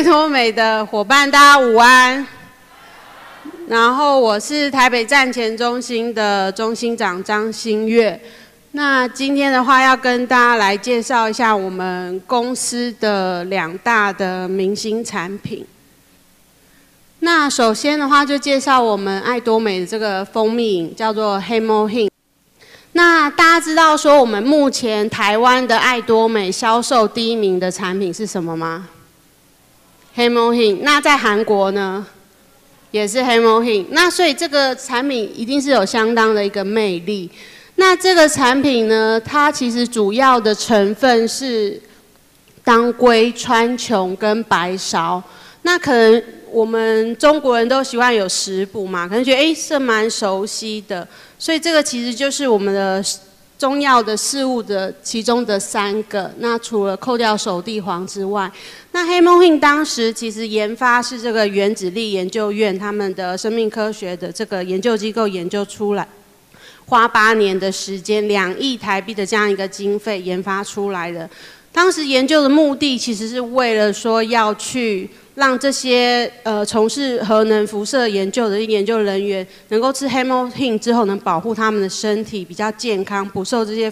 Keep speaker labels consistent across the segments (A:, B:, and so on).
A: 爱多美的伙伴，大家午安。然后我是台北站前中心的中心长张新月。那今天的话，要跟大家来介绍一下我们公司的两大的明星产品。那首先的话，就介绍我们爱多美的这个蜂蜜饮，叫做黑猫 h。那大家知道说，我们目前台湾的爱多美销售第一名的产品是什么吗？黑猫金。那在韩国呢，也是黑猫金。那所以这个产品一定是有相当的一个魅力。那这个产品呢，它其实主要的成分是当归、川穹跟白芍。那可能。我们中国人都喜欢有食补嘛，可能觉得哎，是蛮熟悉的，所以这个其实就是我们的中药的事物的其中的三个。那除了扣掉熟地黄之外，那黑猫 Hin 当时其实研发是这个原子力研究院他们的生命科学的这个研究机构研究出来，花八年的时间，两亿台币的这样一个经费研发出来的。当时研究的目的其实是为了说要去。让这些呃从事核能辐射研究的研究人员能够吃黑猫 Hin 之后，能保护他们的身体比较健康，不受这些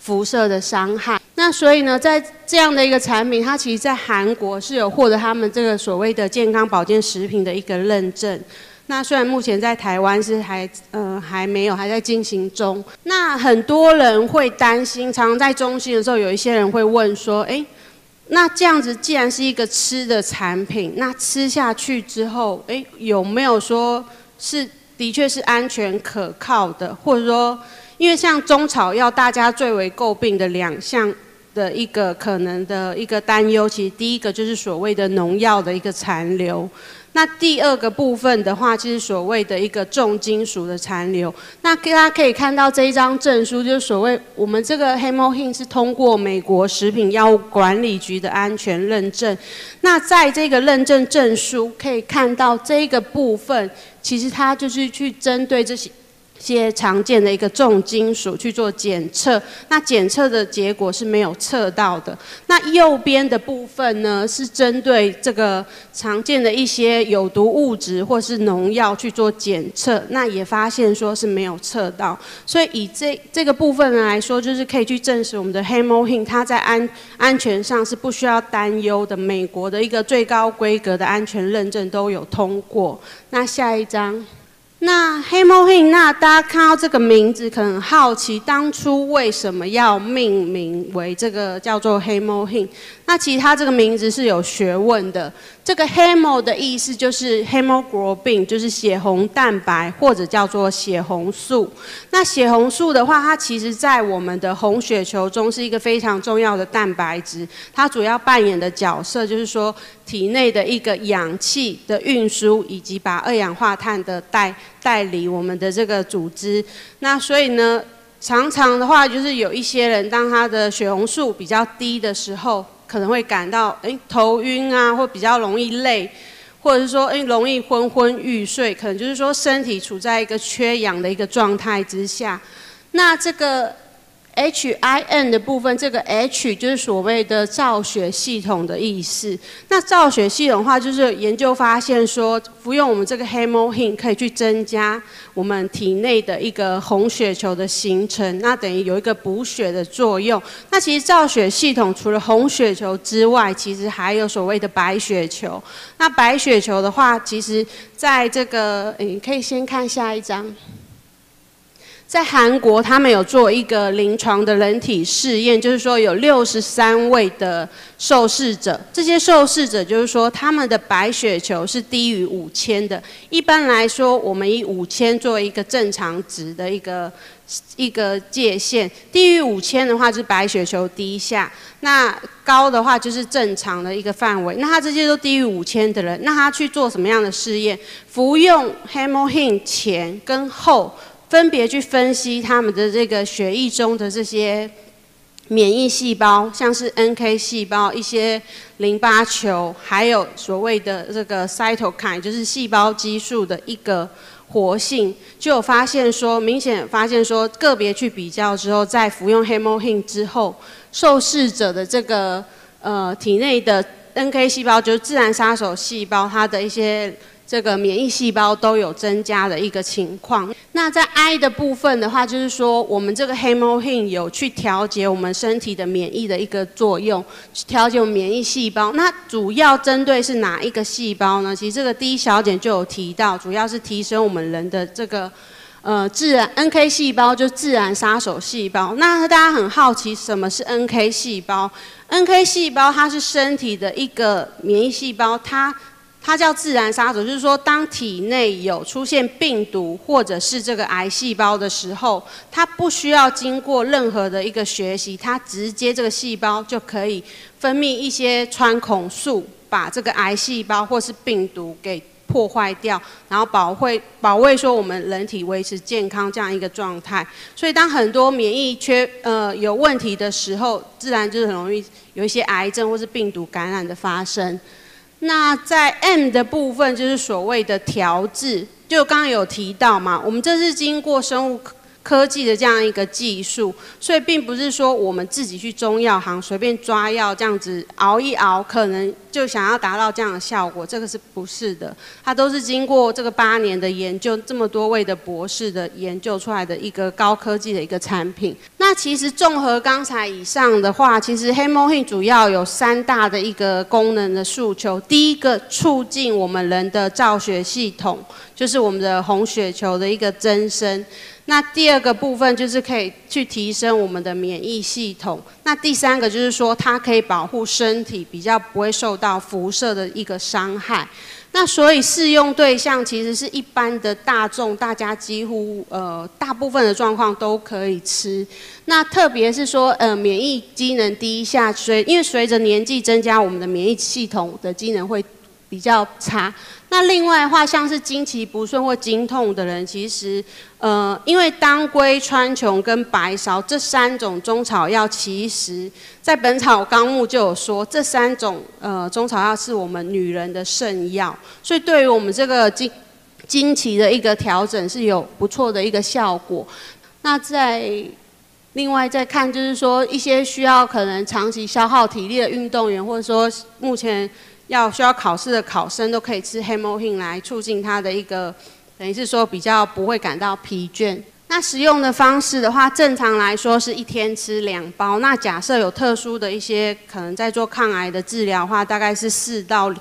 A: 辐射的伤害。那所以呢，在这样的一个产品，它其实在韩国是有获得他们这个所谓的健康保健食品的一个认证。那虽然目前在台湾是还呃还没有，还在进行中。那很多人会担心，常常在中心的时候，有一些人会问说，哎。那这样子，既然是一个吃的产品，那吃下去之后，诶，有没有说是的确是安全可靠的？或者说，因为像中草药，大家最为诟病的两项的一个可能的一个担忧，其实第一个就是所谓的农药的一个残留。那第二个部分的话，就是所谓的一个重金属的残留。那大家可以看到这一张证书，就是所谓我们这个黑猫 h 是通过美国食品药物管理局的安全认证。那在这个认证证书可以看到这个部分，其实它就是去针对这些。些常见的一个重金属去做检测，那检测的结果是没有测到的。那右边的部分呢，是针对这个常见的一些有毒物质或是农药去做检测，那也发现说是没有测到。所以以这这个部分来说，就是可以去证实我们的黑猫 Hin 它在安安全上是不需要担忧的。美国的一个最高规格的安全认证都有通过。那下一张。那黑猫 Hin，那大家看到这个名字，可能好奇当初为什么要命名为这个叫做黑猫 Hin？那其实它这个名字是有学问的。这个 hemo 的意思就是 hemoglobin，就是血红蛋白或者叫做血红素。那血红素的话，它其实在我们的红血球中是一个非常重要的蛋白质。它主要扮演的角色就是说，体内的一个氧气的运输，以及把二氧化碳的带带离我们的这个组织。那所以呢，常常的话就是有一些人，当他的血红素比较低的时候。可能会感到诶头晕啊，或比较容易累，或者是说诶容易昏昏欲睡，可能就是说身体处在一个缺氧的一个状态之下。那这个。H I N 的部分，这个 H 就是所谓的造血系统的意思。那造血系统的话，就是研究发现说，服用我们这个 HemoHin 可以去增加我们体内的一个红血球的形成，那等于有一个补血的作用。那其实造血系统除了红血球之外，其实还有所谓的白血球。那白血球的话，其实在这个，你可以先看下一张。在韩国，他们有做一个临床的人体试验，就是说有六十三位的受试者，这些受试者就是说他们的白血球是低于五千的。一般来说，我们以五千作为一个正常值的一个一个界限，低于五千的话就是白血球低下，那高的话就是正常的一个范围。那他这些都低于五千的人，那他去做什么样的试验？服用 HemoHin 前跟后。分别去分析他们的这个血液中的这些免疫细胞，像是 NK 细胞、一些淋巴球，还有所谓的这个 cytokine，就是细胞激素的一个活性，就有发现说，明显发现说，个别去比较之后，在服用 h e m o h i n 之后，受试者的这个呃体内的 NK 细胞，就是自然杀手细胞，它的一些这个免疫细胞都有增加的一个情况。那在 I 的部分的话，就是说我们这个 Haemohim 有去调节我们身体的免疫的一个作用，去调节我们免疫细胞。那主要针对是哪一个细胞呢？其实这个 D 小姐就有提到，主要是提升我们人的这个呃自然 NK 细胞，就自然杀手细胞。那大家很好奇什么是 NK 细胞？NK 细胞它是身体的一个免疫细胞，它。它叫自然杀手，就是说，当体内有出现病毒或者是这个癌细胞的时候，它不需要经过任何的一个学习，它直接这个细胞就可以分泌一些穿孔素，把这个癌细胞或是病毒给破坏掉，然后保卫保卫说我们人体维持健康这样一个状态。所以当很多免疫缺呃有问题的时候，自然就是很容易有一些癌症或是病毒感染的发生。那在 M 的部分就是所谓的调制，就刚刚有提到嘛，我们这是经过生物科技的这样一个技术，所以并不是说我们自己去中药行随便抓药这样子熬一熬，可能就想要达到这样的效果，这个是不是的？它都是经过这个八年的研究，这么多位的博士的研究出来的一个高科技的一个产品。那其实综合刚才以上的话，其实黑魔主要有三大的一个功能的诉求。第一个，促进我们人的造血系统，就是我们的红血球的一个增生。那第二个部分就是可以去提升我们的免疫系统。那第三个就是说，它可以保护身体，比较不会受到辐射的一个伤害。那所以适用对象其实是一般的大众，大家几乎呃大部分的状况都可以吃。那特别是说呃免疫机能低下，随因为随着年纪增加，我们的免疫系统的机能会比较差。那另外的话，像是经期不顺或经痛的人，其实，呃，因为当归、川穹跟白芍这三种中草药，其实在《本草纲目》就有说，这三种呃中草药是我们女人的圣药，所以对于我们这个经经期的一个调整是有不错的一个效果。那在另外再看，就是说一些需要可能长期消耗体力的运动员，或者说目前。要需要考试的考生都可以吃 Hemolin 来促进他的一个，等于是说比较不会感到疲倦。那食用的方式的话，正常来说是一天吃两包。那假设有特殊的一些可能在做抗癌的治疗的话，大概是四到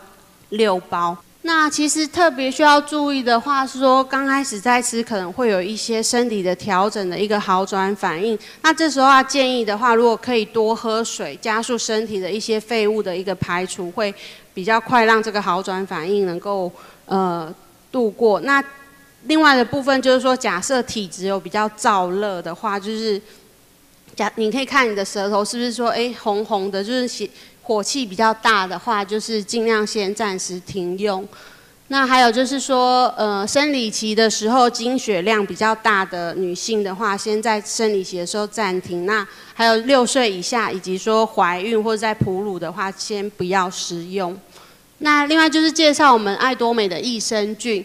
A: 六包。那其实特别需要注意的话是说，刚开始在吃可能会有一些身体的调整的一个好转反应。那这时候要建议的话，如果可以多喝水，加速身体的一些废物的一个排除，会比较快让这个好转反应能够呃度过。那另外的部分就是说，假设体质有比较燥热的话，就是假你可以看你的舌头是不是说哎红红的，就是血。火气比较大的话，就是尽量先暂时停用。那还有就是说，呃，生理期的时候经血量比较大的女性的话，先在生理期的时候暂停。那还有六岁以下以及说怀孕或者在哺乳的话，先不要食用。那另外就是介绍我们爱多美的益生菌。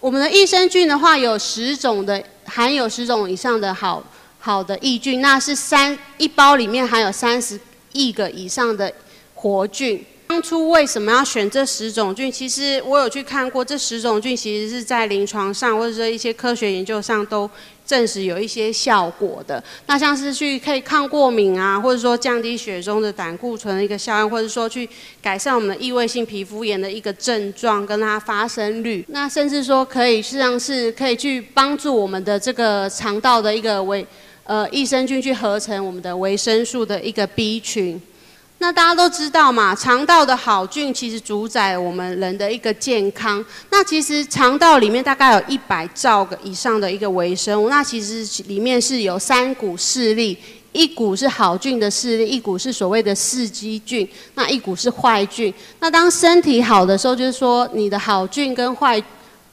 A: 我们的益生菌的话，有十种的，含有十种以上的好好的益菌，那是三一包里面含有三十亿个以上的。活菌，当初为什么要选这十种菌？其实我有去看过，这十种菌其实是在临床上或者说一些科学研究上都证实有一些效果的。那像是去可以抗过敏啊，或者说降低血中的胆固醇的一个效应，或者说去改善我们的异位性皮肤炎的一个症状跟它发生率。那甚至说可以实际上是可以去帮助我们的这个肠道的一个维呃益生菌去合成我们的维生素的一个 B 群。那大家都知道嘛，肠道的好菌其实主宰我们人的一个健康。那其实肠道里面大概有一百兆个以上的一个微生物，那其实里面是有三股势力，一股是好菌的势力，一股是所谓的四基菌，那一股是坏菌。那当身体好的时候，就是说你的好菌跟坏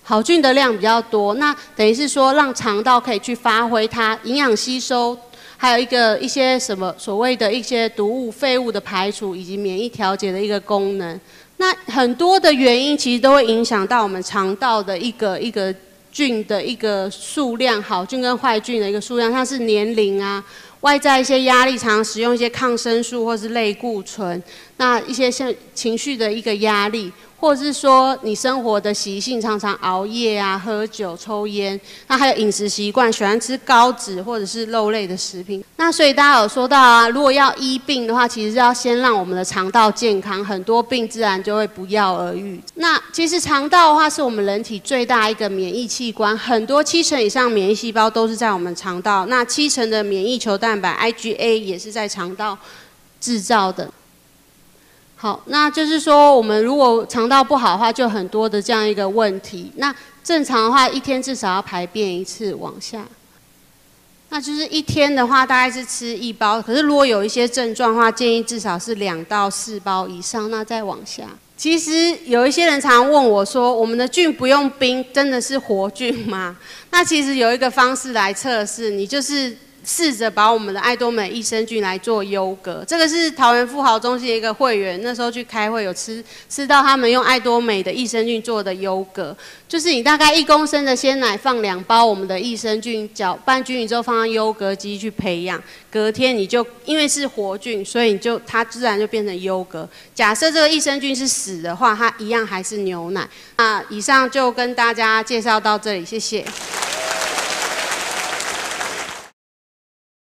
A: 好菌的量比较多，那等于是说让肠道可以去发挥它营养吸收。还有一个一些什么所谓的一些毒物废物的排除，以及免疫调节的一个功能。那很多的原因其实都会影响到我们肠道的一个一个菌的一个数量，好菌跟坏菌的一个数量，像是年龄啊、外在一些压力，常使用一些抗生素或是类固醇，那一些像情绪的一个压力。或者是说你生活的习性常常熬夜啊、喝酒、抽烟，那还有饮食习惯喜欢吃高脂或者是肉类的食品。那所以大家有说到啊，如果要医病的话，其实是要先让我们的肠道健康，很多病自然就会不药而愈。那其实肠道的话是我们人体最大一个免疫器官，很多七成以上免疫细胞都是在我们肠道，那七成的免疫球蛋白 IgA 也是在肠道制造的。好，那就是说，我们如果肠道不好的话，就很多的这样一个问题。那正常的话，一天至少要排便一次往下。那就是一天的话，大概是吃一包。可是如果有一些症状的话，建议至少是两到四包以上。那再往下。其实有一些人常问我说，我们的菌不用冰，真的是活菌吗？那其实有一个方式来测试，你就是。试着把我们的爱多美益生菌来做优格，这个是桃园富豪中心的一个会员，那时候去开会有吃吃到他们用爱多美的益生菌做的优格，就是你大概一公升的鲜奶放两包我们的益生菌，搅拌均匀之后放到优格机去培养，隔天你就因为是活菌，所以你就它自然就变成优格。假设这个益生菌是死的话，它一样还是牛奶。那以上就跟大家介绍到这里，谢谢。